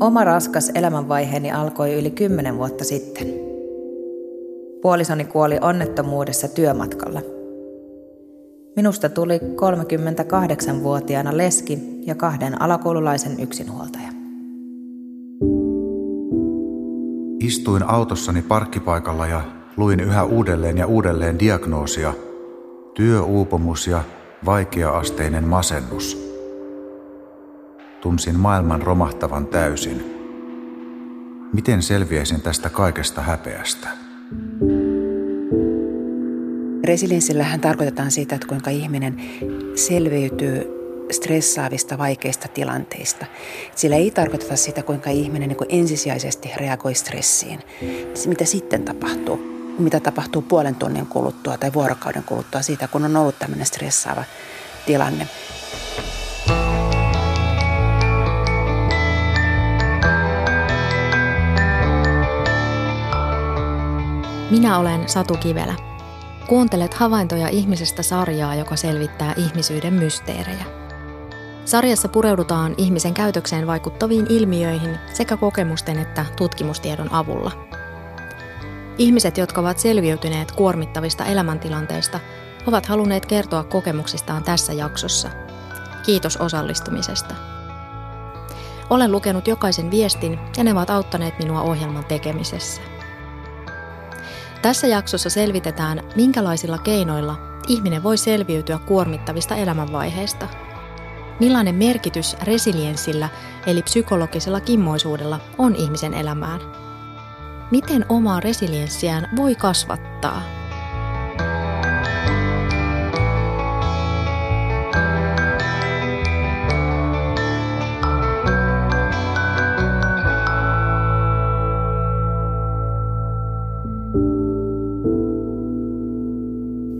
Oma raskas elämänvaiheeni alkoi yli kymmenen vuotta sitten. Puolisoni kuoli onnettomuudessa työmatkalla. Minusta tuli 38-vuotiaana leski ja kahden alakoululaisen yksinhuoltaja. Istuin autossani parkkipaikalla ja luin yhä uudelleen ja uudelleen diagnoosia, työuupumus ja vaikea-asteinen masennus. Tunsin maailman romahtavan täysin. Miten selviäisin tästä kaikesta häpeästä? Resilienssillähän tarkoitetaan sitä, että kuinka ihminen selviytyy stressaavista, vaikeista tilanteista. Sillä ei tarkoiteta sitä, kuinka ihminen niin kuin ensisijaisesti reagoi stressiin. Mitä sitten tapahtuu? Mitä tapahtuu puolen tunnin kuluttua tai vuorokauden kuluttua siitä, kun on ollut tämmöinen stressaava tilanne. Minä olen Satu Kivelä. Kuuntelet havaintoja ihmisestä sarjaa, joka selvittää ihmisyyden mysteerejä. Sarjassa pureudutaan ihmisen käytökseen vaikuttaviin ilmiöihin sekä kokemusten että tutkimustiedon avulla. Ihmiset, jotka ovat selviytyneet kuormittavista elämäntilanteista, ovat halunneet kertoa kokemuksistaan tässä jaksossa. Kiitos osallistumisesta. Olen lukenut jokaisen viestin ja ne ovat auttaneet minua ohjelman tekemisessä. Tässä jaksossa selvitetään, minkälaisilla keinoilla ihminen voi selviytyä kuormittavista elämänvaiheista. Millainen merkitys resilienssillä eli psykologisella kimmoisuudella on ihmisen elämään? Miten omaa resilienssiään voi kasvattaa?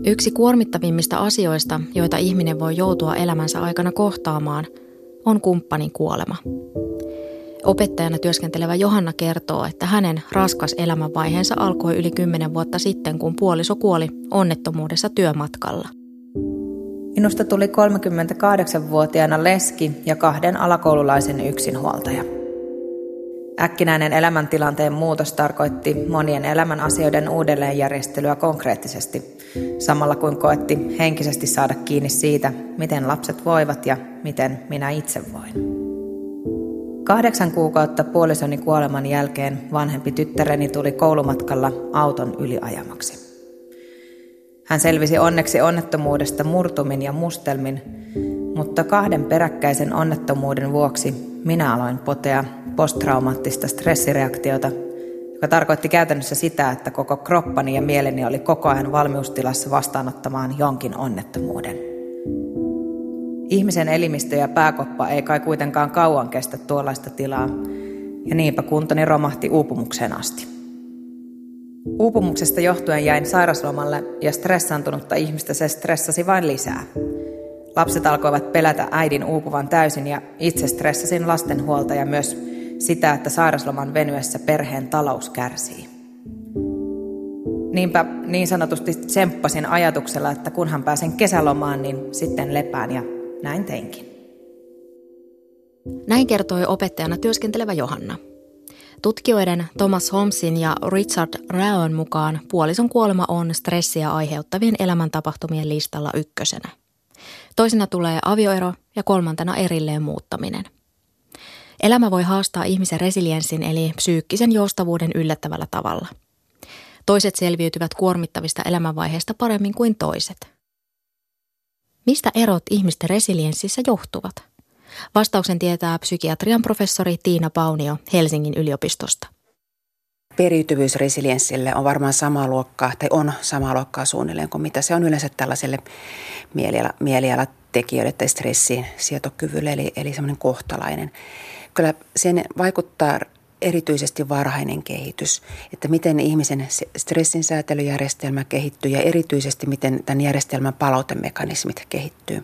Yksi kuormittavimmista asioista, joita ihminen voi joutua elämänsä aikana kohtaamaan, on kumppanin kuolema. Opettajana työskentelevä Johanna kertoo, että hänen raskas elämänvaiheensa alkoi yli kymmenen vuotta sitten, kun puoliso kuoli onnettomuudessa työmatkalla. Minusta tuli 38-vuotiaana leski ja kahden alakoululaisen yksinhuoltaja. Äkkinäinen elämäntilanteen muutos tarkoitti monien elämän asioiden uudelleenjärjestelyä konkreettisesti, samalla kuin koetti henkisesti saada kiinni siitä, miten lapset voivat ja miten minä itse voin. Kahdeksan kuukautta puolisoni kuoleman jälkeen vanhempi tyttäreni tuli koulumatkalla auton yliajamaksi. Hän selvisi onneksi onnettomuudesta murtumin ja mustelmin, mutta kahden peräkkäisen onnettomuuden vuoksi minä aloin potea posttraumaattista stressireaktiota, joka tarkoitti käytännössä sitä, että koko kroppani ja mieleni oli koko ajan valmiustilassa vastaanottamaan jonkin onnettomuuden. Ihmisen elimistö ja pääkoppa ei kai kuitenkaan kauan kestä tuollaista tilaa, ja niinpä kuntoni romahti uupumukseen asti. Uupumuksesta johtuen jäin sairaslomalle ja stressaantunutta ihmistä se stressasi vain lisää. Lapset alkoivat pelätä äidin uupuvan täysin ja itse stressasin lastenhuolta ja myös sitä, että sairasloman venyessä perheen talous kärsii. Niinpä niin sanotusti tsemppasin ajatuksella, että kunhan pääsen kesälomaan, niin sitten lepään ja näin teinkin. Näin kertoi opettajana työskentelevä Johanna. Tutkijoiden Thomas Holmesin ja Richard Raon mukaan puolison kuolema on stressiä aiheuttavien elämäntapahtumien listalla ykkösenä. Toisena tulee avioero ja kolmantena erilleen muuttaminen – Elämä voi haastaa ihmisen resilienssin eli psyykkisen joustavuuden yllättävällä tavalla. Toiset selviytyvät kuormittavista elämänvaiheista paremmin kuin toiset. Mistä erot ihmisten resilienssissä johtuvat? Vastauksen tietää psykiatrian professori Tiina Paunio Helsingin yliopistosta. Periytyvyys resilienssille on varmaan samaa luokkaa, tai on samaa luokkaa suunnilleen kuin mitä se on yleensä tällaiselle mieliala, mielialatekijöille tai stressiin sietokyvylle, eli, eli semmoinen kohtalainen kyllä sen vaikuttaa erityisesti varhainen kehitys, että miten ihmisen stressin säätelyjärjestelmä kehittyy ja erityisesti miten tämän järjestelmän palautemekanismit kehittyy.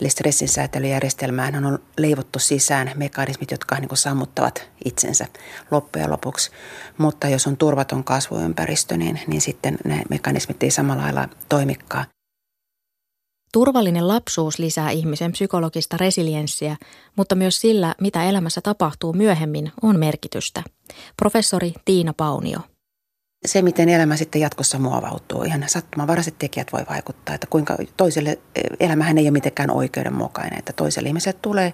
Eli stressin säätelyjärjestelmään on leivottu sisään mekanismit, jotka niin sammuttavat itsensä loppujen lopuksi. Mutta jos on turvaton kasvuympäristö, niin, niin sitten nämä mekanismit ei samalla lailla toimikaan. Turvallinen lapsuus lisää ihmisen psykologista resilienssiä, mutta myös sillä, mitä elämässä tapahtuu myöhemmin, on merkitystä. Professori Tiina Paunio. Se, miten elämä sitten jatkossa muovautuu, ihan sattumanvaraiset tekijät voi vaikuttaa, että kuinka toiselle elämähän ei ole mitenkään oikeudenmukainen, että toiselle ihmiselle tulee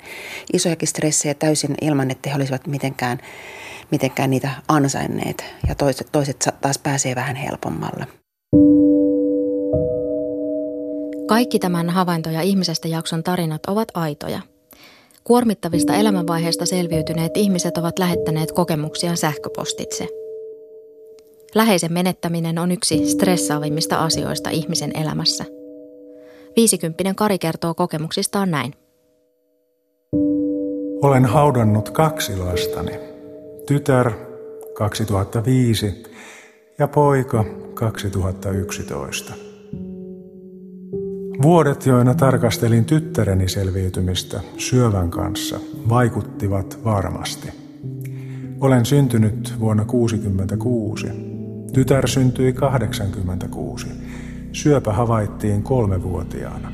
isojakin stressejä täysin ilman, että he olisivat mitenkään, mitenkään niitä ansainneet ja toiset, toiset taas pääsee vähän helpommalla. Kaikki tämän havaintoja ihmisestä jakson tarinat ovat aitoja. Kuormittavista elämänvaiheista selviytyneet ihmiset ovat lähettäneet kokemuksiaan sähköpostitse. Läheisen menettäminen on yksi stressaavimmista asioista ihmisen elämässä. 50 Kari kertoo kokemuksistaan näin. Olen haudannut kaksi lastani. Tytär 2005 ja poika 2011. Vuodet, joina tarkastelin tyttäreni selviytymistä syövän kanssa, vaikuttivat varmasti. Olen syntynyt vuonna 1966. Tytär syntyi 86. Syöpä havaittiin kolmevuotiaana.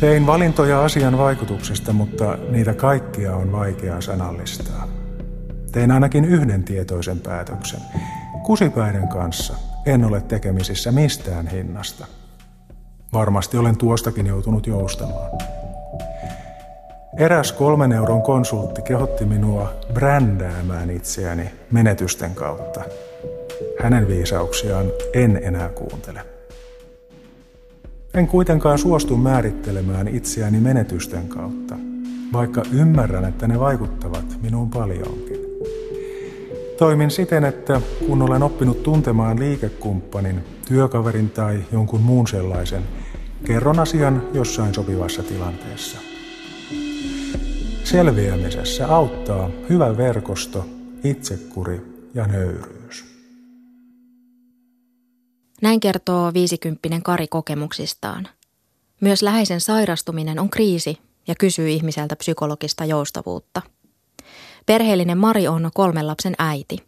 Tein valintoja asian vaikutuksista, mutta niitä kaikkia on vaikea sanallistaa. Tein ainakin yhden tietoisen päätöksen. Kusipäiden kanssa en ole tekemisissä mistään hinnasta – Varmasti olen tuostakin joutunut joustamaan. Eräs kolmen euron konsultti kehotti minua brändäämään itseäni menetysten kautta. Hänen viisauksiaan en enää kuuntele. En kuitenkaan suostu määrittelemään itseäni menetysten kautta, vaikka ymmärrän, että ne vaikuttavat minuun paljonkin. Toimin siten, että kun olen oppinut tuntemaan liikekumppanin, työkaverin tai jonkun muun sellaisen, kerron asian jossain sopivassa tilanteessa. Selviämisessä auttaa hyvä verkosto, itsekuri ja nöyryys. Näin kertoo 50 Kari kokemuksistaan. Myös läheisen sairastuminen on kriisi ja kysyy ihmiseltä psykologista joustavuutta. Perheellinen Mari on kolmen lapsen äiti.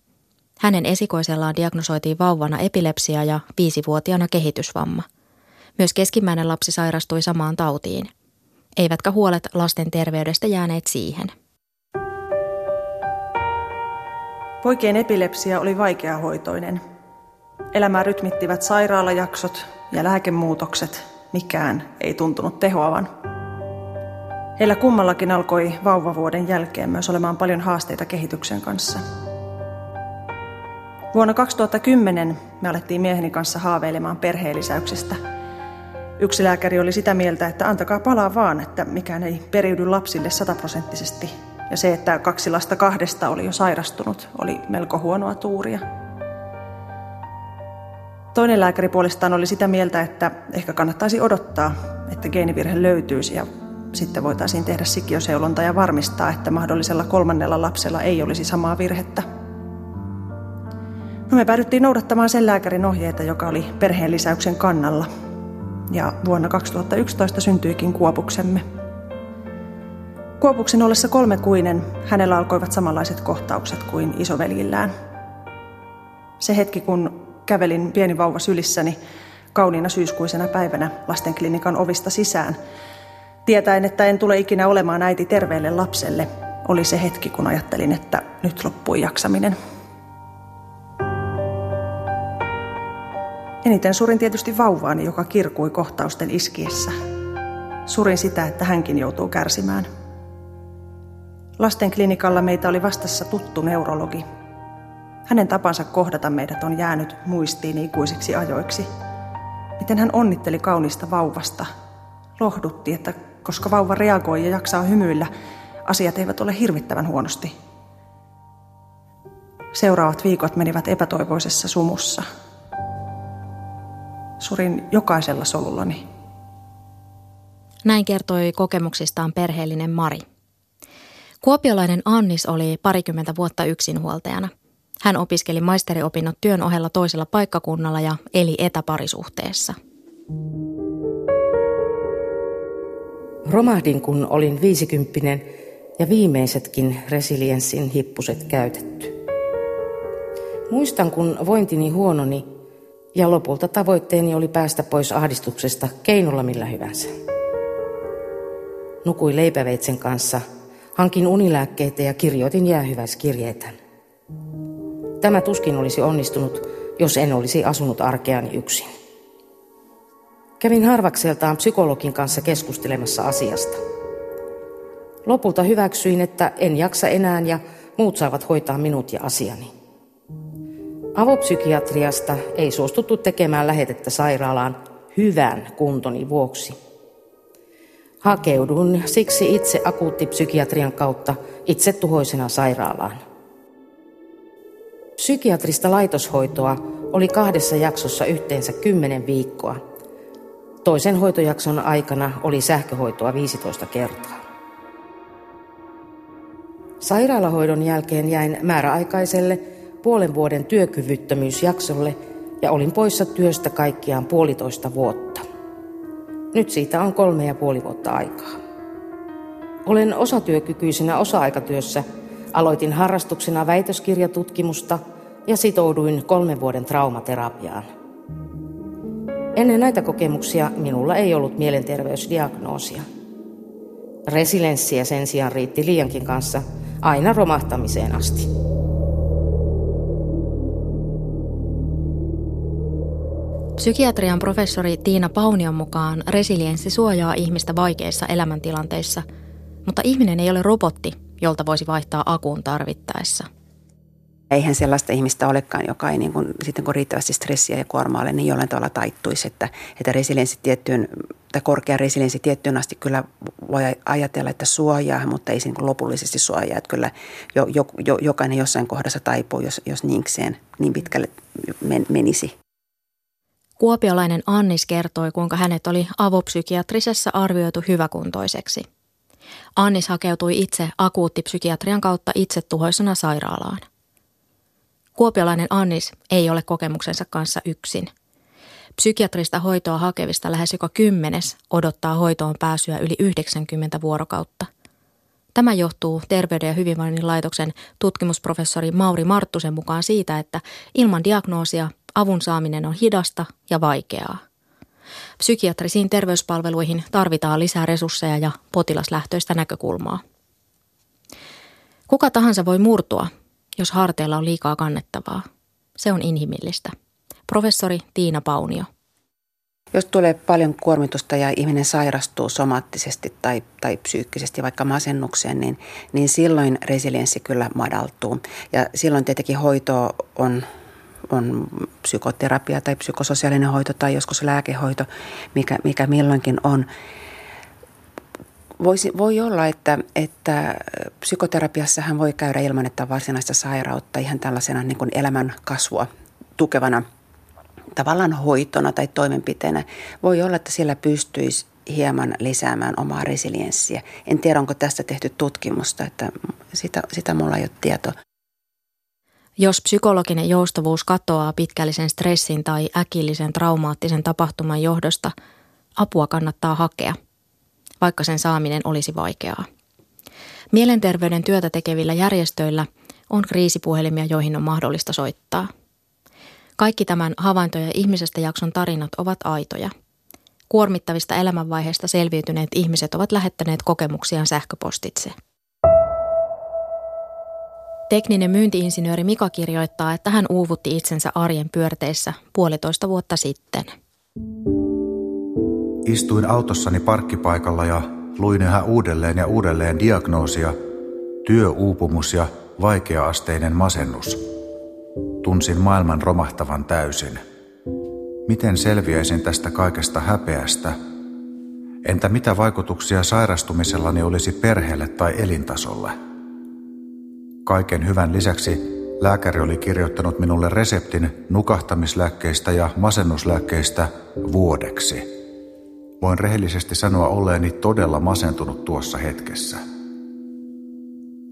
Hänen esikoisellaan diagnosoitiin vauvana epilepsia ja viisivuotiaana kehitysvamma. Myös keskimmäinen lapsi sairastui samaan tautiin. Eivätkä huolet lasten terveydestä jääneet siihen. Poikien epilepsia oli vaikeahoitoinen. Elämää rytmittivät sairaalajaksot ja lääkemuutokset. Mikään ei tuntunut tehoavan. Heillä kummallakin alkoi vauvavuoden jälkeen myös olemaan paljon haasteita kehityksen kanssa. Vuonna 2010 me alettiin mieheni kanssa haaveilemaan perheellisäyksestä. Yksi lääkäri oli sitä mieltä, että antakaa palaa vaan, että mikään ei periydy lapsille sataprosenttisesti. Ja se, että kaksi lasta kahdesta oli jo sairastunut, oli melko huonoa tuuria. Toinen lääkäri puolestaan oli sitä mieltä, että ehkä kannattaisi odottaa, että geenivirhe löytyisi ja sitten voitaisiin tehdä sikioseulonta ja varmistaa, että mahdollisella kolmannella lapsella ei olisi samaa virhettä. No me päädyttiin noudattamaan sen lääkärin ohjeita, joka oli perheen lisäyksen kannalla. Ja vuonna 2011 syntyikin kuopuksemme. Kuopuksen ollessa kolmekuinen hänellä alkoivat samanlaiset kohtaukset kuin isoveljillään. Se hetki, kun kävelin pieni vauva sylissäni kauniina syyskuisena päivänä lastenklinikan ovista sisään – Tietäen, että en tule ikinä olemaan äiti terveelle lapselle, oli se hetki, kun ajattelin, että nyt loppui jaksaminen. Eniten surin tietysti vauvaani, joka kirkui kohtausten iskiessä. Surin sitä, että hänkin joutuu kärsimään. Lasten klinikalla meitä oli vastassa tuttu neurologi. Hänen tapansa kohdata meidät on jäänyt muistiin ikuisiksi ajoiksi. Miten hän onnitteli kaunista vauvasta, lohdutti, että koska vauva reagoi ja jaksaa hymyillä, asiat eivät ole hirvittävän huonosti. Seuraavat viikot menivät epätoivoisessa sumussa. Surin jokaisella solullani. Näin kertoi kokemuksistaan perheellinen Mari. Kuopiolainen Annis oli parikymmentä vuotta yksinhuoltajana. Hän opiskeli maisteriopinnot työn ohella toisella paikkakunnalla ja eli etäparisuhteessa. Romahdin, kun olin viisikymppinen ja viimeisetkin resilienssin hippuset käytetty. Muistan, kun vointini huononi, Ja lopulta tavoitteeni oli päästä pois ahdistuksesta keinolla millä hyvänsä. Nukui leipäveitsen kanssa, hankin unilääkkeitä ja kirjoitin jäähyväiskirjeitä. Tämä tuskin olisi onnistunut, jos en olisi asunut arkeani yksin. Kävin harvakseltaan psykologin kanssa keskustelemassa asiasta. Lopulta hyväksyin, että en jaksa enää ja muut saavat hoitaa minut ja asiani. Avopsykiatriasta ei suostuttu tekemään lähetettä sairaalaan hyvän kuntoni vuoksi. Hakeudun siksi itse akuuttipsykiatrian kautta itse tuhoisena sairaalaan. Psykiatrista laitoshoitoa oli kahdessa jaksossa yhteensä 10 viikkoa. Toisen hoitojakson aikana oli sähköhoitoa 15 kertaa. Sairaalahoidon jälkeen jäin määräaikaiselle puolen vuoden työkyvyttömyysjaksolle ja olin poissa työstä kaikkiaan puolitoista vuotta. Nyt siitä on kolme ja puoli vuotta aikaa. Olen osatyökykyisenä osa-aikatyössä. Aloitin harrastuksena väitöskirjatutkimusta ja sitouduin kolmen vuoden traumaterapiaan. Ennen näitä kokemuksia minulla ei ollut mielenterveysdiagnoosia. Resilienssiä sen sijaan riitti liiankin kanssa aina romahtamiseen asti. Psykiatrian professori Tiina Paunion mukaan resilienssi suojaa ihmistä vaikeissa elämäntilanteissa, mutta ihminen ei ole robotti, jolta voisi vaihtaa akuun tarvittaessa. Eihän sellaista ihmistä olekaan, joka ei niin kuin, sitten kun riittävästi stressiä ja kuormaa ole, niin jollain tavalla taittuisi. Että, että resilienssi tiettyyn, tai korkea resilienssi tiettyyn asti kyllä voi ajatella, että suojaa, mutta ei niin lopullisesti suojaa. Että kyllä jo, jo, jokainen jossain kohdassa taipuu, jos, jos niinkseen niin pitkälle men, menisi. Kuopiolainen Annis kertoi, kuinka hänet oli avopsykiatrisessa arvioitu hyväkuntoiseksi. Annis hakeutui itse akuuttipsykiatrian kautta itsetuhoisena sairaalaan. Kuopiolainen Annis ei ole kokemuksensa kanssa yksin. Psykiatrista hoitoa hakevista lähes joka kymmenes odottaa hoitoon pääsyä yli 90 vuorokautta. Tämä johtuu Terveyden ja hyvinvoinnin laitoksen tutkimusprofessori Mauri Marttusen mukaan siitä, että ilman diagnoosia avun saaminen on hidasta ja vaikeaa. Psykiatrisiin terveyspalveluihin tarvitaan lisää resursseja ja potilaslähtöistä näkökulmaa. Kuka tahansa voi murtua, jos harteilla on liikaa kannettavaa. Se on inhimillistä. Professori Tiina Paunio. Jos tulee paljon kuormitusta ja ihminen sairastuu somaattisesti tai, tai psyykkisesti vaikka masennukseen, niin, niin silloin resilienssi kyllä madaltuu. Ja silloin tietenkin hoito on on psykoterapia tai psykososiaalinen hoito tai joskus lääkehoito, mikä, mikä milloinkin on. Voisi, voi olla, että, että psykoterapiassa hän voi käydä ilman, että varsinaista sairautta ihan tällaisena niin kuin elämän kasvua tukevana tavallaan hoitona tai toimenpiteenä. Voi olla, että siellä pystyisi hieman lisäämään omaa resilienssiä. En tiedä, onko tästä tehty tutkimusta, että sitä, sitä mulla ei ole tietoa. Jos psykologinen joustavuus katoaa pitkällisen stressin tai äkillisen traumaattisen tapahtuman johdosta, apua kannattaa hakea, vaikka sen saaminen olisi vaikeaa. Mielenterveyden työtä tekevillä järjestöillä on kriisipuhelimia, joihin on mahdollista soittaa. Kaikki tämän havaintoja ihmisestä jakson tarinat ovat aitoja. Kuormittavista elämänvaiheista selviytyneet ihmiset ovat lähettäneet kokemuksiaan sähköpostitse – Tekninen myyntiinsinööri Mika kirjoittaa, että hän uuvutti itsensä arjen pyörteissä puolitoista vuotta sitten. Istuin autossani parkkipaikalla ja luin yhä uudelleen ja uudelleen diagnoosia, työuupumus ja vaikeaasteinen masennus. Tunsin maailman romahtavan täysin. Miten selviäisin tästä kaikesta häpeästä? Entä mitä vaikutuksia sairastumisellani olisi perheelle tai elintasolle? Kaiken hyvän lisäksi lääkäri oli kirjoittanut minulle reseptin nukahtamislääkkeistä ja masennuslääkkeistä vuodeksi. Voin rehellisesti sanoa olleeni todella masentunut tuossa hetkessä.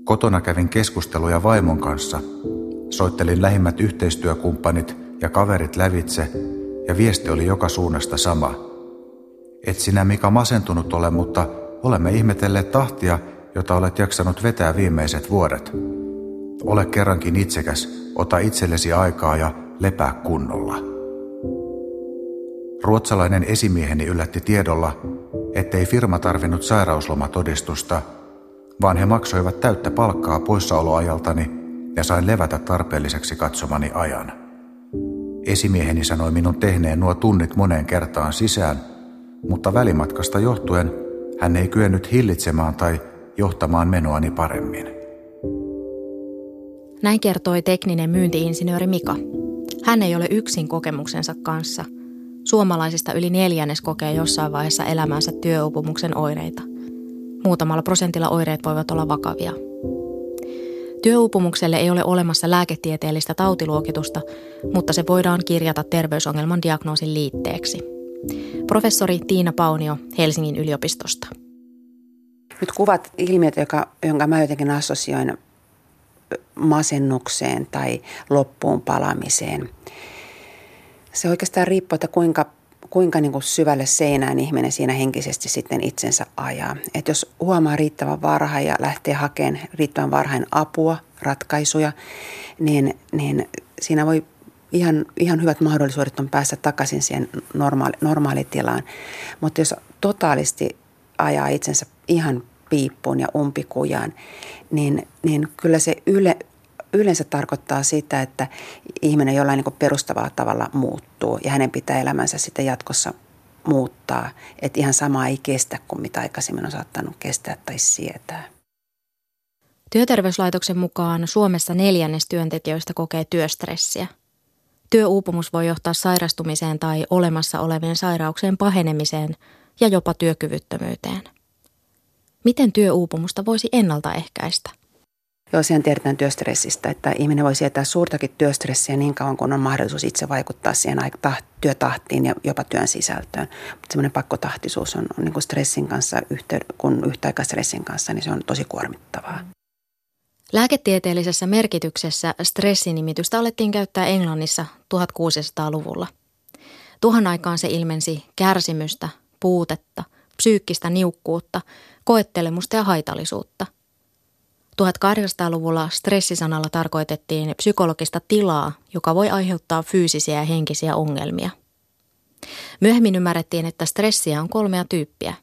Kotona kävin keskusteluja vaimon kanssa. Soittelin lähimmät yhteistyökumppanit ja kaverit lävitse, ja viesti oli joka suunnasta sama. Et sinä Mika masentunut ole, mutta olemme ihmetelleet tahtia, jota olet jaksanut vetää viimeiset vuodet. Ole kerrankin itsekäs, ota itsellesi aikaa ja lepää kunnolla. Ruotsalainen esimieheni yllätti tiedolla, ettei firma tarvinnut sairauslomatodistusta, vaan he maksoivat täyttä palkkaa poissaoloajaltani ja sain levätä tarpeelliseksi katsomani ajan. Esimieheni sanoi minun tehneen nuo tunnit moneen kertaan sisään, mutta välimatkasta johtuen hän ei kyennyt hillitsemään tai johtamaan menoani paremmin. Näin kertoi tekninen myyntiinsinööri Mika. Hän ei ole yksin kokemuksensa kanssa. Suomalaisista yli neljännes kokee jossain vaiheessa elämänsä työuupumuksen oireita. Muutamalla prosentilla oireet voivat olla vakavia. Työuupumukselle ei ole olemassa lääketieteellistä tautiluokitusta, mutta se voidaan kirjata terveysongelman diagnoosin liitteeksi. Professori Tiina Paunio Helsingin yliopistosta. Nyt kuvat ilmiötä, joka, jonka mä jotenkin assosioin masennukseen tai loppuun palamiseen. Se oikeastaan riippuu, että kuinka, kuinka niin kuin syvälle seinään ihminen siinä henkisesti sitten itsensä ajaa. Et jos huomaa riittävän varhain ja lähtee hakemaan riittävän varhain apua, ratkaisuja, niin, niin siinä voi ihan, ihan hyvät mahdollisuudet on päästä takaisin siihen normaali, normaalitilaan. Mutta jos totaalisti ajaa itsensä ihan piippuun ja umpikujaan, niin, niin kyllä se yle, yleensä tarkoittaa sitä, että ihminen jollain niin perustavaa tavalla muuttuu ja hänen pitää elämänsä sitten jatkossa muuttaa. Että ihan sama ei kestä kuin mitä aikaisemmin on saattanut kestää tai sietää. Työterveyslaitoksen mukaan Suomessa neljännes työntekijöistä kokee työstressiä. Työuupumus voi johtaa sairastumiseen tai olemassa olevien sairauksien pahenemiseen ja jopa työkyvyttömyyteen – Miten työuupumusta voisi ennaltaehkäistä? Joo, siihen tiedetään työstressistä, että ihminen voi sietää suurtakin työstressiä niin kauan kuin on mahdollisuus itse vaikuttaa siihen työtahtiin ja jopa työn sisältöön. Mutta semmoinen pakkotahtisuus on, on niin kuin stressin kanssa, kun yhtä aikaa stressin kanssa, niin se on tosi kuormittavaa. Lääketieteellisessä merkityksessä stressinimitystä alettiin käyttää Englannissa 1600-luvulla. Tuohon aikaan se ilmensi kärsimystä, puutetta, psyykkistä niukkuutta – koettelemusta ja haitallisuutta. 1800-luvulla stressisanalla tarkoitettiin psykologista tilaa, joka voi aiheuttaa fyysisiä ja henkisiä ongelmia. Myöhemmin ymmärrettiin, että stressiä on kolmea tyyppiä.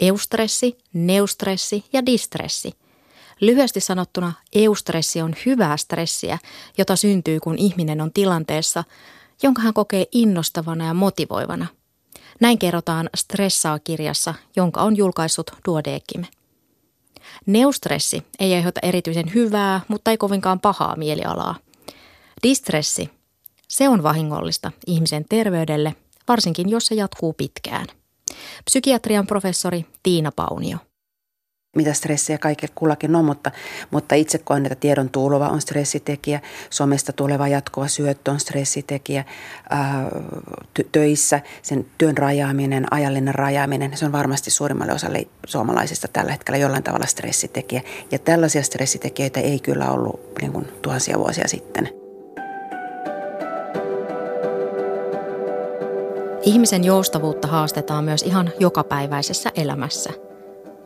Eustressi, neustressi ja distressi. Lyhyesti sanottuna eustressi on hyvää stressiä, jota syntyy kun ihminen on tilanteessa, jonka hän kokee innostavana ja motivoivana – näin kerrotaan Stressaa-kirjassa, jonka on julkaissut Duodekim. Neustressi ei aiheuta erityisen hyvää, mutta ei kovinkaan pahaa mielialaa. Distressi, se on vahingollista ihmisen terveydelle, varsinkin jos se jatkuu pitkään. Psykiatrian professori Tiina Paunio mitä stressiä kaikille kullakin on, mutta, mutta itse koen, että tiedon tulva on stressitekijä, somesta tuleva jatkuva syöttö on stressitekijä, ää, töissä sen työn rajaaminen, ajallinen rajaaminen, se on varmasti suurimmalle osalle suomalaisista tällä hetkellä jollain tavalla stressitekijä. Ja tällaisia stressitekijöitä ei kyllä ollut niin kuin tuhansia vuosia sitten. Ihmisen joustavuutta haastetaan myös ihan jokapäiväisessä elämässä –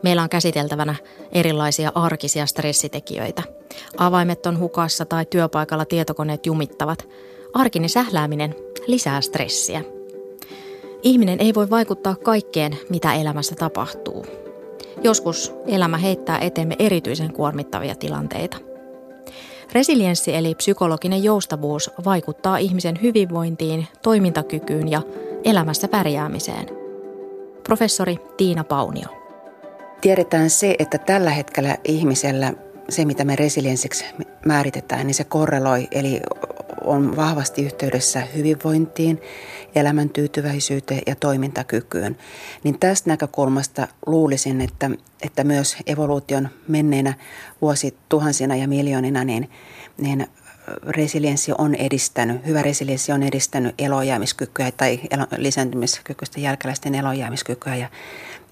Meillä on käsiteltävänä erilaisia arkisia stressitekijöitä. Avaimet on hukassa tai työpaikalla tietokoneet jumittavat. Arkinen sählääminen lisää stressiä. Ihminen ei voi vaikuttaa kaikkeen, mitä elämässä tapahtuu. Joskus elämä heittää eteemme erityisen kuormittavia tilanteita. Resilienssi eli psykologinen joustavuus vaikuttaa ihmisen hyvinvointiin, toimintakykyyn ja elämässä pärjäämiseen. Professori Tiina Paunio. Tiedetään se, että tällä hetkellä ihmisellä se, mitä me resilienssiksi määritetään, niin se korreloi, eli on vahvasti yhteydessä hyvinvointiin, elämäntyytyväisyyteen ja toimintakykyyn. Niin tästä näkökulmasta luulisin, että, että myös evoluution menneinä vuosituhansina ja miljoonina, niin, niin resilienssi on edistänyt, hyvä resilienssi on edistänyt elojäämiskykyä tai lisääntymiskykyistä jälkeläisten elojäämiskykyä ja,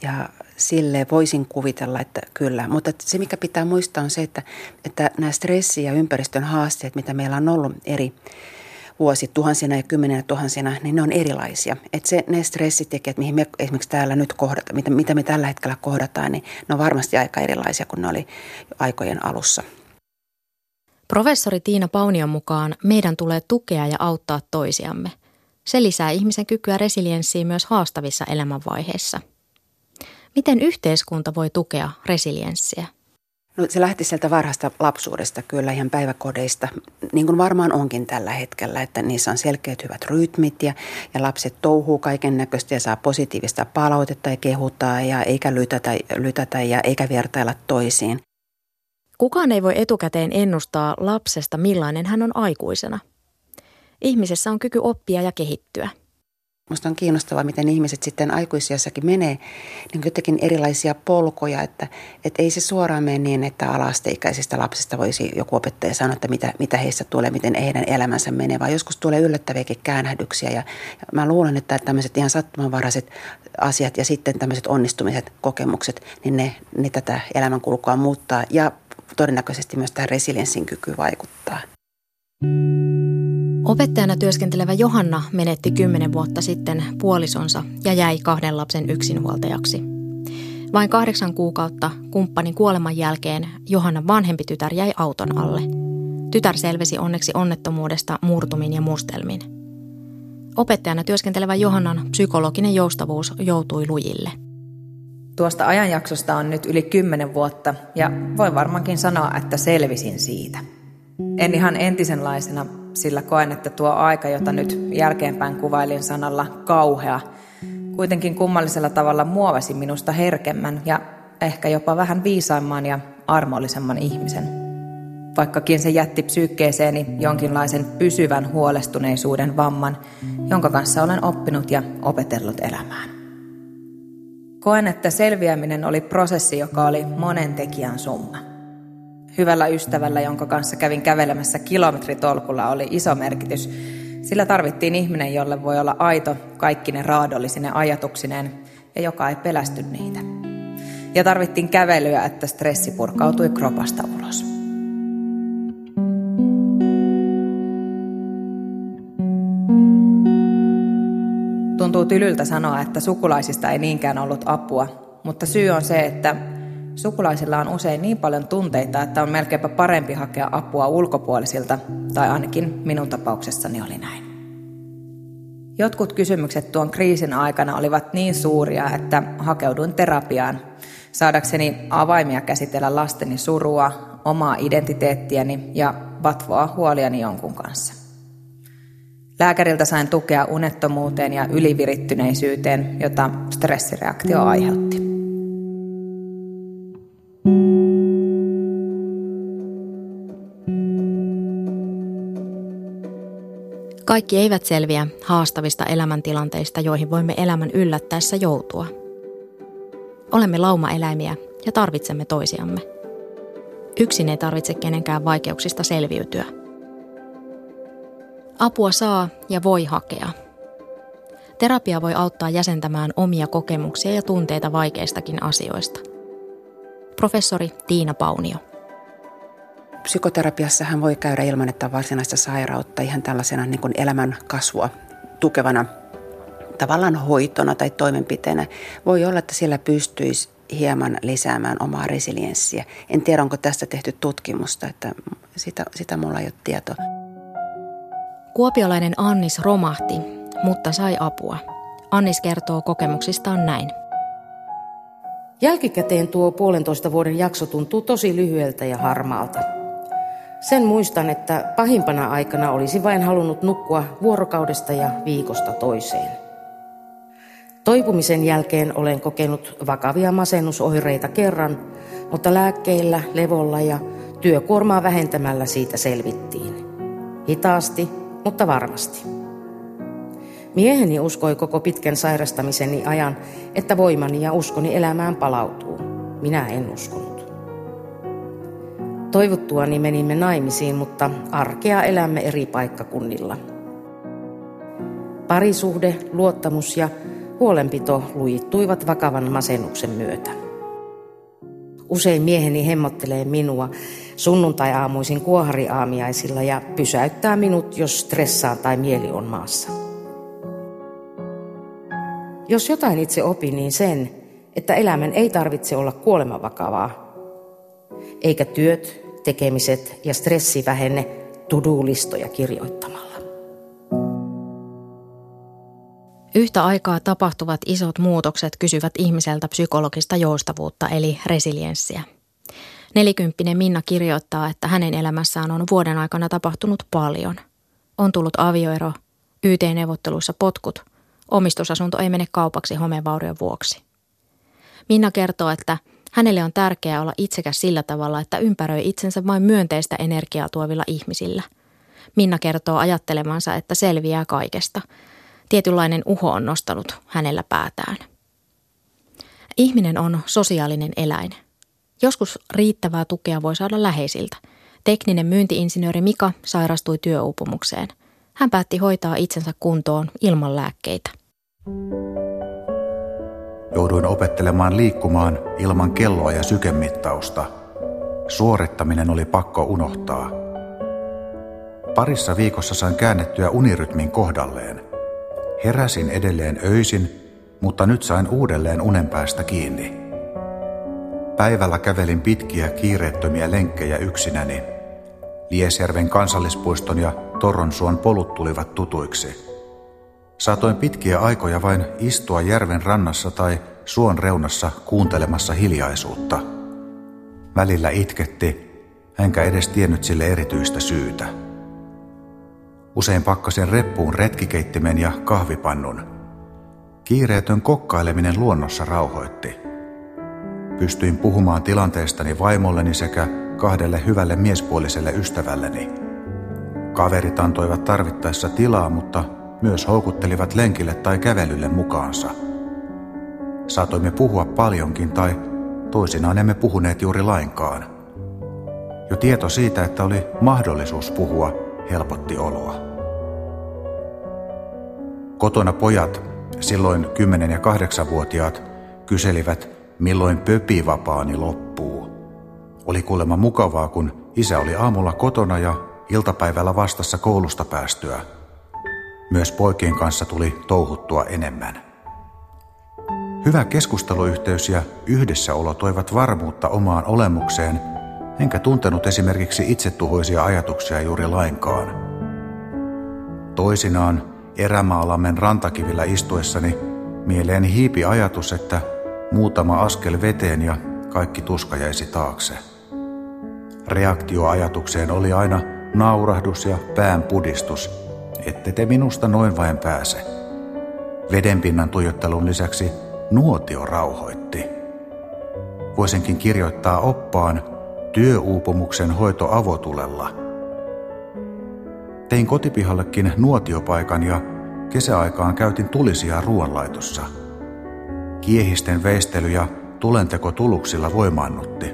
ja sille voisin kuvitella, että kyllä. Mutta se, mikä pitää muistaa, on se, että, että nämä stressi- ja ympäristön haasteet, mitä meillä on ollut eri vuosi tuhansina ja kymmenenä tuhansina, niin ne on erilaisia. Että se, ne stressitekijät, mihin me esimerkiksi täällä nyt kohdataan, mitä, mitä me tällä hetkellä kohdataan, niin ne on varmasti aika erilaisia kuin ne oli aikojen alussa. Professori Tiina Paunion mukaan meidän tulee tukea ja auttaa toisiamme. Se lisää ihmisen kykyä resilienssiin myös haastavissa elämänvaiheissa. Miten yhteiskunta voi tukea resilienssiä? No, se lähti sieltä varhaista lapsuudesta kyllä ihan päiväkodeista, niin kuin varmaan onkin tällä hetkellä, että niissä on selkeät hyvät rytmit ja, ja lapset touhuu kaiken näköistä ja saa positiivista palautetta ja kehuttaa ja eikä lytätä, lytätä ja eikä vertailla toisiin. Kukaan ei voi etukäteen ennustaa lapsesta, millainen hän on aikuisena. Ihmisessä on kyky oppia ja kehittyä. Minusta on kiinnostavaa, miten ihmiset sitten aikuisiassakin menee niin jotenkin erilaisia polkoja, että, että ei se suoraan mene niin, että alasteikäisistä lapsista voisi joku opettaja sanoa, että mitä, mitä heissä tulee, miten heidän elämänsä menee, vaan joskus tulee yllättäviäkin käännähdyksiä. Ja, ja mä luulen, että tämmöiset ihan sattumanvaraiset asiat ja sitten tämmöiset onnistumiset, kokemukset, niin ne, ne tätä elämänkulkua muuttaa ja todennäköisesti myös tähän resilienssin kyky vaikuttaa. Opettajana työskentelevä Johanna menetti kymmenen vuotta sitten puolisonsa ja jäi kahden lapsen yksinhuoltajaksi. Vain kahdeksan kuukautta kumppanin kuoleman jälkeen Johannan vanhempi tytär jäi auton alle. Tytär selvisi onneksi onnettomuudesta murtumin ja mustelmin. Opettajana työskentelevä Johannan psykologinen joustavuus joutui lujille. Tuosta ajanjaksosta on nyt yli kymmenen vuotta ja voi varmaankin sanoa, että selvisin siitä. En ihan entisenlaisena, sillä koen, että tuo aika, jota nyt jälkeenpäin kuvailin sanalla kauhea, kuitenkin kummallisella tavalla muovasi minusta herkemmän ja ehkä jopa vähän viisaimman ja armollisemman ihmisen. Vaikkakin se jätti psyykkeeseeni jonkinlaisen pysyvän huolestuneisuuden vamman, jonka kanssa olen oppinut ja opetellut elämään. Koen, että selviäminen oli prosessi, joka oli monen tekijän summa. Hyvällä ystävällä, jonka kanssa kävin kävelemässä kilometritolkulla, oli iso merkitys, sillä tarvittiin ihminen, jolle voi olla aito kaikki ne raadollisine ajatuksineen ja joka ei pelästy niitä. Ja tarvittiin kävelyä, että stressi purkautui kropasta ulos. Tuntuu tylyltä sanoa, että sukulaisista ei niinkään ollut apua, mutta syy on se, että Sukulaisilla on usein niin paljon tunteita, että on melkeinpä parempi hakea apua ulkopuolisilta, tai ainakin minun tapauksessani oli näin. Jotkut kysymykset tuon kriisin aikana olivat niin suuria, että hakeuduin terapiaan saadakseni avaimia käsitellä lasteni surua, omaa identiteettiäni ja vatvoa huoliani jonkun kanssa. Lääkäriltä sain tukea unettomuuteen ja ylivirittyneisyyteen, jota stressireaktio aiheutti. Kaikki eivät selviä haastavista elämäntilanteista, joihin voimme elämän yllättäessä joutua. Olemme laumaeläimiä ja tarvitsemme toisiamme. Yksin ei tarvitse kenenkään vaikeuksista selviytyä. Apua saa ja voi hakea. Terapia voi auttaa jäsentämään omia kokemuksia ja tunteita vaikeistakin asioista. Professori Tiina Paunio psykoterapiassa hän voi käydä ilman, että on varsinaista sairautta ihan tällaisena niin kuin elämän kasvua tukevana tavallaan hoitona tai toimenpiteenä. Voi olla, että siellä pystyisi hieman lisäämään omaa resilienssiä. En tiedä, onko tästä tehty tutkimusta, että sitä, sitä mulla ei ole tietoa. Kuopiolainen Annis romahti, mutta sai apua. Annis kertoo kokemuksistaan näin. Jälkikäteen tuo puolentoista vuoden jakso tuntuu tosi lyhyeltä ja harmaalta. Sen muistan, että pahimpana aikana olisi vain halunnut nukkua vuorokaudesta ja viikosta toiseen. Toipumisen jälkeen olen kokenut vakavia masennusoireita kerran, mutta lääkkeillä, levolla ja työkuormaa vähentämällä siitä selvittiin. Hitaasti, mutta varmasti. Mieheni uskoi koko pitkän sairastamiseni ajan, että voimani ja uskoni elämään palautuu. Minä en uskonut. Toivottuani menimme naimisiin, mutta arkea elämme eri paikkakunnilla. Parisuhde, luottamus ja huolenpito lujittuivat vakavan masennuksen myötä. Usein mieheni hemmottelee minua sunnuntai-aamuisin kuohariaamiaisilla ja pysäyttää minut, jos stressaan tai mieli on maassa. Jos jotain itse opin, niin sen, että elämän ei tarvitse olla kuolemavakavaa, eikä työt, tekemiset ja stressi vähenne to-do-listoja kirjoittamalla. Yhtä aikaa tapahtuvat isot muutokset kysyvät ihmiseltä psykologista joustavuutta eli resilienssiä. Nelikymppinen Minna kirjoittaa, että hänen elämässään on vuoden aikana tapahtunut paljon. On tullut avioero, YT-neuvotteluissa potkut, omistusasunto ei mene kaupaksi homevaurion vuoksi. Minna kertoo, että hänelle on tärkeää olla itsekäs sillä tavalla, että ympäröi itsensä vain myönteistä energiaa tuovilla ihmisillä. Minna kertoo ajattelemansa, että selviää kaikesta. Tietynlainen uho on nostanut hänellä päätään. Ihminen on sosiaalinen eläin. Joskus riittävää tukea voi saada läheisiltä. Tekninen myyntiinsinööri Mika sairastui työuupumukseen. Hän päätti hoitaa itsensä kuntoon ilman lääkkeitä. Jouduin opettelemaan liikkumaan ilman kelloa ja sykemittausta. Suorittaminen oli pakko unohtaa. Parissa viikossa sain käännettyä unirytmin kohdalleen. Heräsin edelleen öisin, mutta nyt sain uudelleen unen päästä kiinni. Päivällä kävelin pitkiä kiireettömiä lenkkejä yksinäni. Liesjärven kansallispuiston ja Torronsuon polut tulivat tutuiksi. Saatoin pitkiä aikoja vain istua järven rannassa tai suon reunassa kuuntelemassa hiljaisuutta. Välillä itketti, enkä edes tiennyt sille erityistä syytä. Usein pakkasin reppuun retkikeittimen ja kahvipannun. Kiireetön kokkaileminen luonnossa rauhoitti. Pystyin puhumaan tilanteestani vaimolleni sekä kahdelle hyvälle miespuoliselle ystävälleni. Kaverit antoivat tarvittaessa tilaa, mutta myös houkuttelivat lenkille tai kävelylle mukaansa. Saatoimme puhua paljonkin tai toisinaan emme puhuneet juuri lainkaan. Jo tieto siitä, että oli mahdollisuus puhua, helpotti oloa. Kotona pojat, silloin 10- ja 8-vuotiaat, kyselivät, milloin pöpivapaani loppuu. Oli kuulemma mukavaa, kun isä oli aamulla kotona ja iltapäivällä vastassa koulusta päästyä – myös poikien kanssa tuli touhuttua enemmän. Hyvä keskusteluyhteys ja yhdessäolo toivat varmuutta omaan olemukseen, enkä tuntenut esimerkiksi itsetuhoisia ajatuksia juuri lainkaan. Toisinaan erämaalammen rantakivillä istuessani mieleeni hiipi ajatus, että muutama askel veteen ja kaikki tuska jäisi taakse. Reaktio ajatukseen oli aina naurahdus ja pään pudistus – ette te minusta noin vain pääse. Vedenpinnan tuijottelun lisäksi nuotio rauhoitti. Voisinkin kirjoittaa oppaan työuupumuksen hoito avotulella. Tein kotipihallekin nuotiopaikan ja kesäaikaan käytin tulisia ruoanlaitossa. Kiehisten veistely ja tulenteko tuluksilla voimaannutti.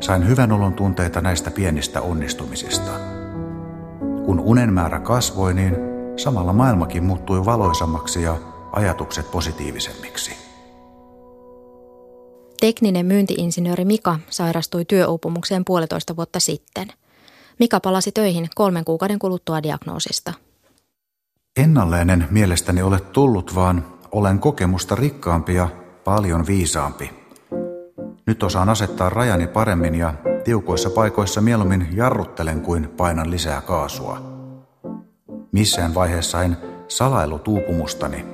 Sain hyvän olon tunteita näistä pienistä onnistumisista. Kun unen määrä kasvoi, niin samalla maailmakin muuttui valoisammaksi ja ajatukset positiivisemmiksi. Tekninen myyntiinsinööri Mika sairastui työuupumukseen puolitoista vuotta sitten. Mika palasi töihin kolmen kuukauden kuluttua diagnoosista. Ennalleinen mielestäni ole tullut, vaan olen kokemusta rikkaampi ja paljon viisaampi. Nyt osaan asettaa rajani paremmin ja tiukoissa paikoissa mieluummin jarruttelen kuin painan lisää kaasua. Missään vaiheessa en salailu tuupumustani.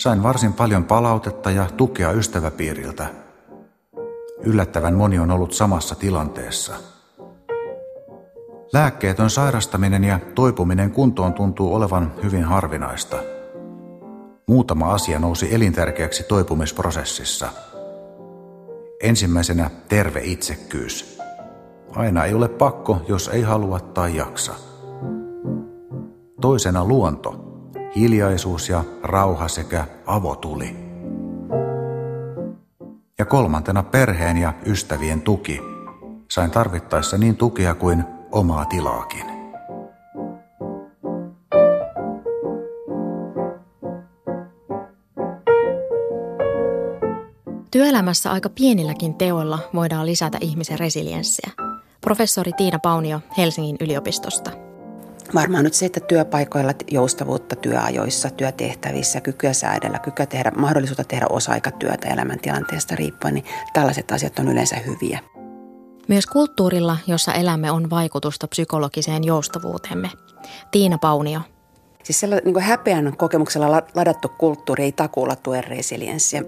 Sain varsin paljon palautetta ja tukea ystäväpiiriltä. Yllättävän moni on ollut samassa tilanteessa. Lääkkeetön sairastaminen ja toipuminen kuntoon tuntuu olevan hyvin harvinaista. Muutama asia nousi elintärkeäksi toipumisprosessissa. Ensimmäisenä terve itsekkyys – Aina ei ole pakko, jos ei halua tai jaksa. Toisena luonto, hiljaisuus ja rauha sekä avotuli. Ja kolmantena perheen ja ystävien tuki. Sain tarvittaessa niin tukea kuin omaa tilaakin. Työelämässä aika pienilläkin teoilla voidaan lisätä ihmisen resilienssiä – Professori Tiina Paunio Helsingin yliopistosta. Varmaan nyt se, että työpaikoilla joustavuutta työajoissa, työtehtävissä, kykyä säädellä, kykyä tehdä, mahdollisuutta tehdä osa-aikatyötä elämäntilanteesta riippuen, niin tällaiset asiat on yleensä hyviä. Myös kulttuurilla, jossa elämme, on vaikutusta psykologiseen joustavuutemme. Tiina Paunio. Siis sellainen niin häpeän kokemuksella ladattu kulttuuri ei takuulla tue resilienssiä.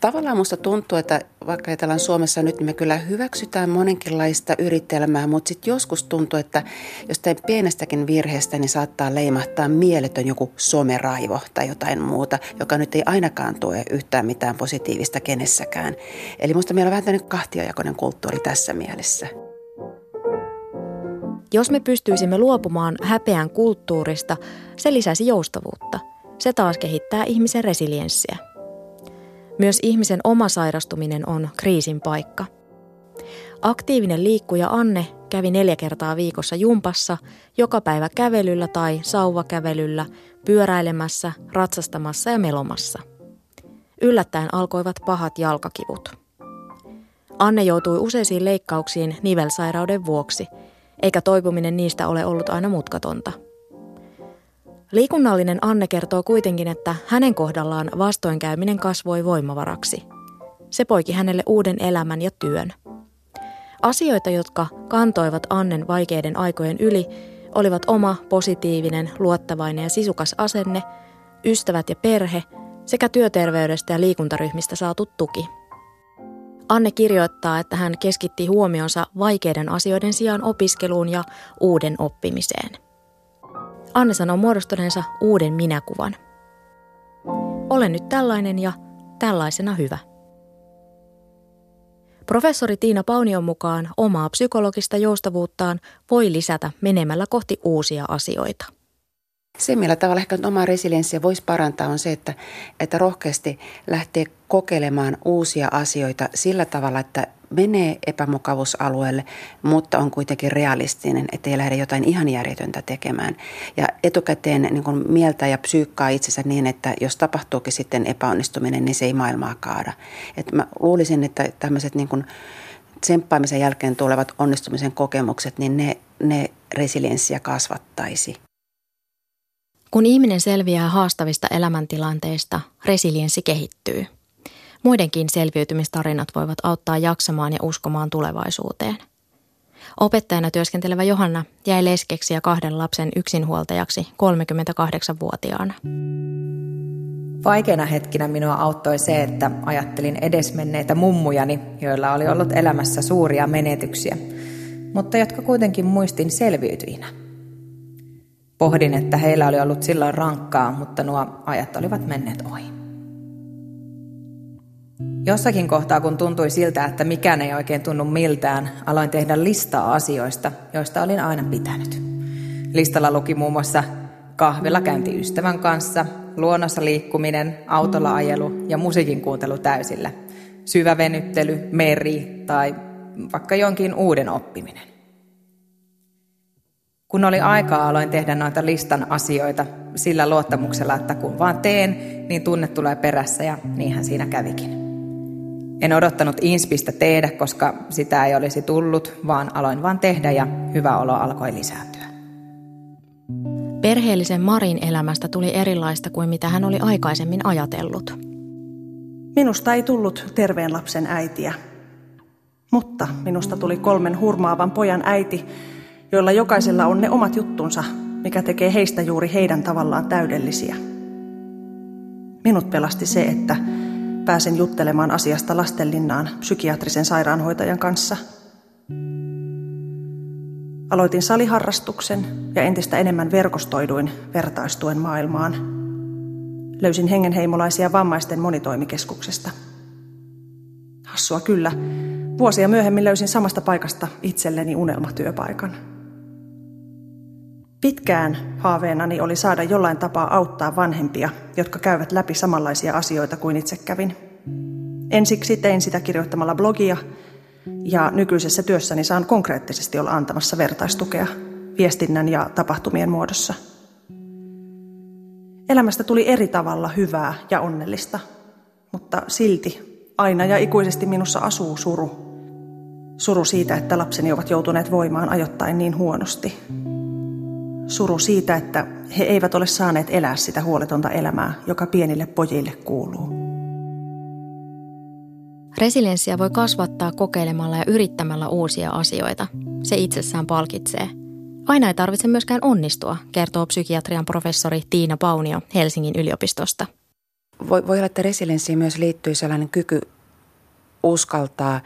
Tavallaan musta tuntuu, että vaikka ajatellaan Suomessa nyt, niin me kyllä hyväksytään monenkinlaista yritelmää, mutta sitten joskus tuntuu, että jostain pienestäkin virheestä niin saattaa leimahtaa mieletön joku someraivo tai jotain muuta, joka nyt ei ainakaan tue yhtään mitään positiivista kenessäkään. Eli musta meillä on vähän tämmöinen kahtiajakoinen kulttuuri tässä mielessä. Jos me pystyisimme luopumaan häpeän kulttuurista, se lisäisi joustavuutta. Se taas kehittää ihmisen resilienssiä. Myös ihmisen oma sairastuminen on kriisin paikka. Aktiivinen liikkuja Anne kävi neljä kertaa viikossa jumpassa, joka päivä kävelyllä tai sauvakävelyllä, pyöräilemässä, ratsastamassa ja melomassa. Yllättäen alkoivat pahat jalkakivut. Anne joutui useisiin leikkauksiin nivelsairauden vuoksi – eikä toipuminen niistä ole ollut aina mutkatonta. Liikunnallinen Anne kertoo kuitenkin, että hänen kohdallaan vastoinkäyminen kasvoi voimavaraksi. Se poiki hänelle uuden elämän ja työn. Asioita, jotka kantoivat Annen vaikeiden aikojen yli, olivat oma positiivinen, luottavainen ja sisukas asenne, ystävät ja perhe sekä työterveydestä ja liikuntaryhmistä saatu tuki – Anne kirjoittaa, että hän keskitti huomionsa vaikeiden asioiden sijaan opiskeluun ja uuden oppimiseen. Anne sanoo muodostuneensa uuden minäkuvan. Olen nyt tällainen ja tällaisena hyvä. Professori Tiina Paunion mukaan omaa psykologista joustavuuttaan voi lisätä menemällä kohti uusia asioita. Se, millä tavalla ehkä omaa resilienssiä voisi parantaa, on se, että, että rohkeasti lähtee kokeilemaan uusia asioita sillä tavalla, että menee epämukavuusalueelle, mutta on kuitenkin realistinen, ettei lähde jotain ihan järjetöntä tekemään. Ja etukäteen niin kuin mieltä ja psyykkaa itsensä niin, että jos tapahtuukin sitten epäonnistuminen, niin se ei maailmaa kaada. Et mä luulisin, että tämmöiset niin tsemppaamisen jälkeen tulevat onnistumisen kokemukset, niin ne, ne resilienssiä kasvattaisi. Kun ihminen selviää haastavista elämäntilanteista, resilienssi kehittyy. Muidenkin selviytymistarinat voivat auttaa jaksamaan ja uskomaan tulevaisuuteen. Opettajana työskentelevä Johanna jäi leskeksi ja kahden lapsen yksinhuoltajaksi 38-vuotiaana. Vaikeina hetkinä minua auttoi se, että ajattelin edesmenneitä mummujani, joilla oli ollut elämässä suuria menetyksiä, mutta jotka kuitenkin muistin selviytyinä – Pohdin, että heillä oli ollut silloin rankkaa, mutta nuo ajat olivat menneet ohi. Jossakin kohtaa, kun tuntui siltä, että mikään ei oikein tunnu miltään, aloin tehdä listaa asioista, joista olin aina pitänyt. Listalla luki muun muassa kahvilla käynti ystävän kanssa, luonnossa liikkuminen, autolla ajelu ja musiikin kuuntelu täysillä, syvä venyttely, meri tai vaikka jonkin uuden oppiminen. Kun oli aikaa, aloin tehdä noita listan asioita sillä luottamuksella, että kun vaan teen, niin tunne tulee perässä ja niinhän siinä kävikin. En odottanut inspistä tehdä, koska sitä ei olisi tullut, vaan aloin vaan tehdä ja hyvä olo alkoi lisääntyä. Perheellisen Marin elämästä tuli erilaista kuin mitä hän oli aikaisemmin ajatellut. Minusta ei tullut terveen lapsen äitiä, mutta minusta tuli kolmen hurmaavan pojan äiti, joilla jokaisella on ne omat juttunsa, mikä tekee heistä juuri heidän tavallaan täydellisiä. Minut pelasti se, että pääsen juttelemaan asiasta lastenlinnaan psykiatrisen sairaanhoitajan kanssa. Aloitin saliharrastuksen ja entistä enemmän verkostoiduin vertaistuen maailmaan. Löysin hengenheimolaisia vammaisten monitoimikeskuksesta. Hassua kyllä, vuosia myöhemmin löysin samasta paikasta itselleni unelmatyöpaikan. Pitkään haaveenani oli saada jollain tapaa auttaa vanhempia, jotka käyvät läpi samanlaisia asioita kuin itse kävin. Ensiksi tein sitä kirjoittamalla blogia ja nykyisessä työssäni saan konkreettisesti olla antamassa vertaistukea viestinnän ja tapahtumien muodossa. Elämästä tuli eri tavalla hyvää ja onnellista, mutta silti aina ja ikuisesti minussa asuu suru. Suru siitä, että lapseni ovat joutuneet voimaan ajoittain niin huonosti, Suru siitä, että he eivät ole saaneet elää sitä huoletonta elämää, joka pienille pojille kuuluu. Resilienssiä voi kasvattaa kokeilemalla ja yrittämällä uusia asioita. Se itsessään palkitsee. Aina ei tarvitse myöskään onnistua, kertoo psykiatrian professori Tiina Paunio Helsingin yliopistosta. Voi, voi olla, että resilienssiin myös liittyy sellainen kyky uskaltaa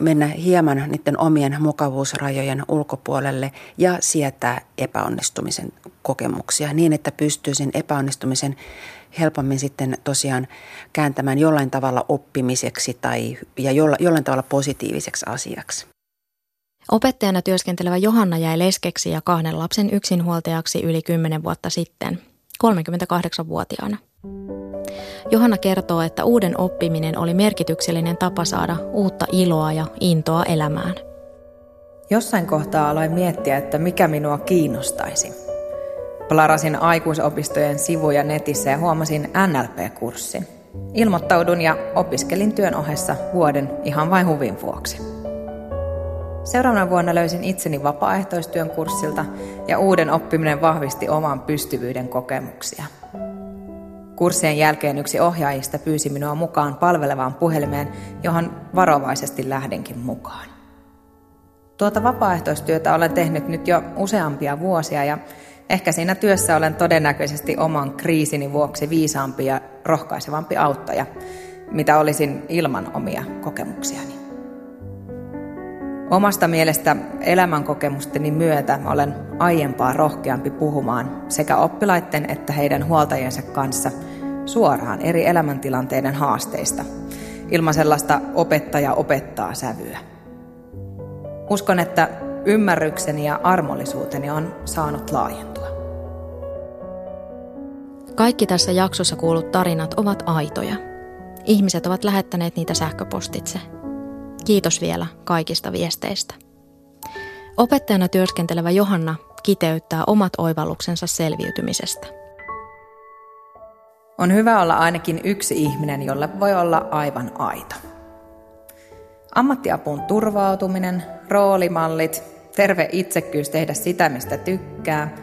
mennä hieman niiden omien mukavuusrajojen ulkopuolelle ja sietää epäonnistumisen kokemuksia niin, että pystyy sen epäonnistumisen helpommin sitten tosiaan kääntämään jollain tavalla oppimiseksi tai ja jollain tavalla positiiviseksi asiaksi. Opettajana työskentelevä Johanna jäi leskeksi ja kahden lapsen yksinhuoltajaksi yli 10 vuotta sitten, 38-vuotiaana. Johanna kertoo, että uuden oppiminen oli merkityksellinen tapa saada uutta iloa ja intoa elämään. Jossain kohtaa aloin miettiä, että mikä minua kiinnostaisi. Plarasin aikuisopistojen sivuja netissä ja huomasin NLP-kurssin. Ilmoittaudun ja opiskelin työn ohessa vuoden ihan vain huvin vuoksi. Seuraavana vuonna löysin itseni vapaaehtoistyön kurssilta ja uuden oppiminen vahvisti oman pystyvyyden kokemuksia. Kurssien jälkeen yksi ohjaajista pyysi minua mukaan palvelevaan puhelimeen, johon varovaisesti lähdenkin mukaan. Tuota vapaaehtoistyötä olen tehnyt nyt jo useampia vuosia ja ehkä siinä työssä olen todennäköisesti oman kriisini vuoksi viisaampi ja rohkaisevampi auttaja, mitä olisin ilman omia kokemuksiani. Omasta mielestä elämänkokemusteni myötä olen aiempaa rohkeampi puhumaan sekä oppilaiden että heidän huoltajiensa kanssa suoraan eri elämäntilanteiden haasteista, ilman sellaista opettaja opettaa sävyä. Uskon, että ymmärrykseni ja armollisuuteni on saanut laajentua. Kaikki tässä jaksossa kuulut tarinat ovat aitoja. Ihmiset ovat lähettäneet niitä sähköpostitse – Kiitos vielä kaikista viesteistä. Opettajana työskentelevä Johanna kiteyttää omat oivalluksensa selviytymisestä. On hyvä olla ainakin yksi ihminen, jolle voi olla aivan aito. Ammattiapuun turvautuminen, roolimallit, terve itsekkyys tehdä sitä, mistä tykkää,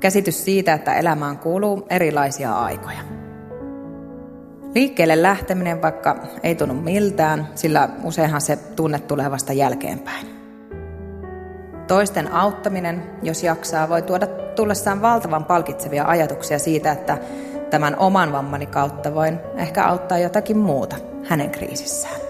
käsitys siitä, että elämään kuuluu erilaisia aikoja – Liikkeelle lähteminen vaikka ei tunnu miltään, sillä useinhan se tunne tulee vasta jälkeenpäin. Toisten auttaminen, jos jaksaa, voi tuoda tullessaan valtavan palkitsevia ajatuksia siitä, että tämän oman vammani kautta voin ehkä auttaa jotakin muuta hänen kriisissään.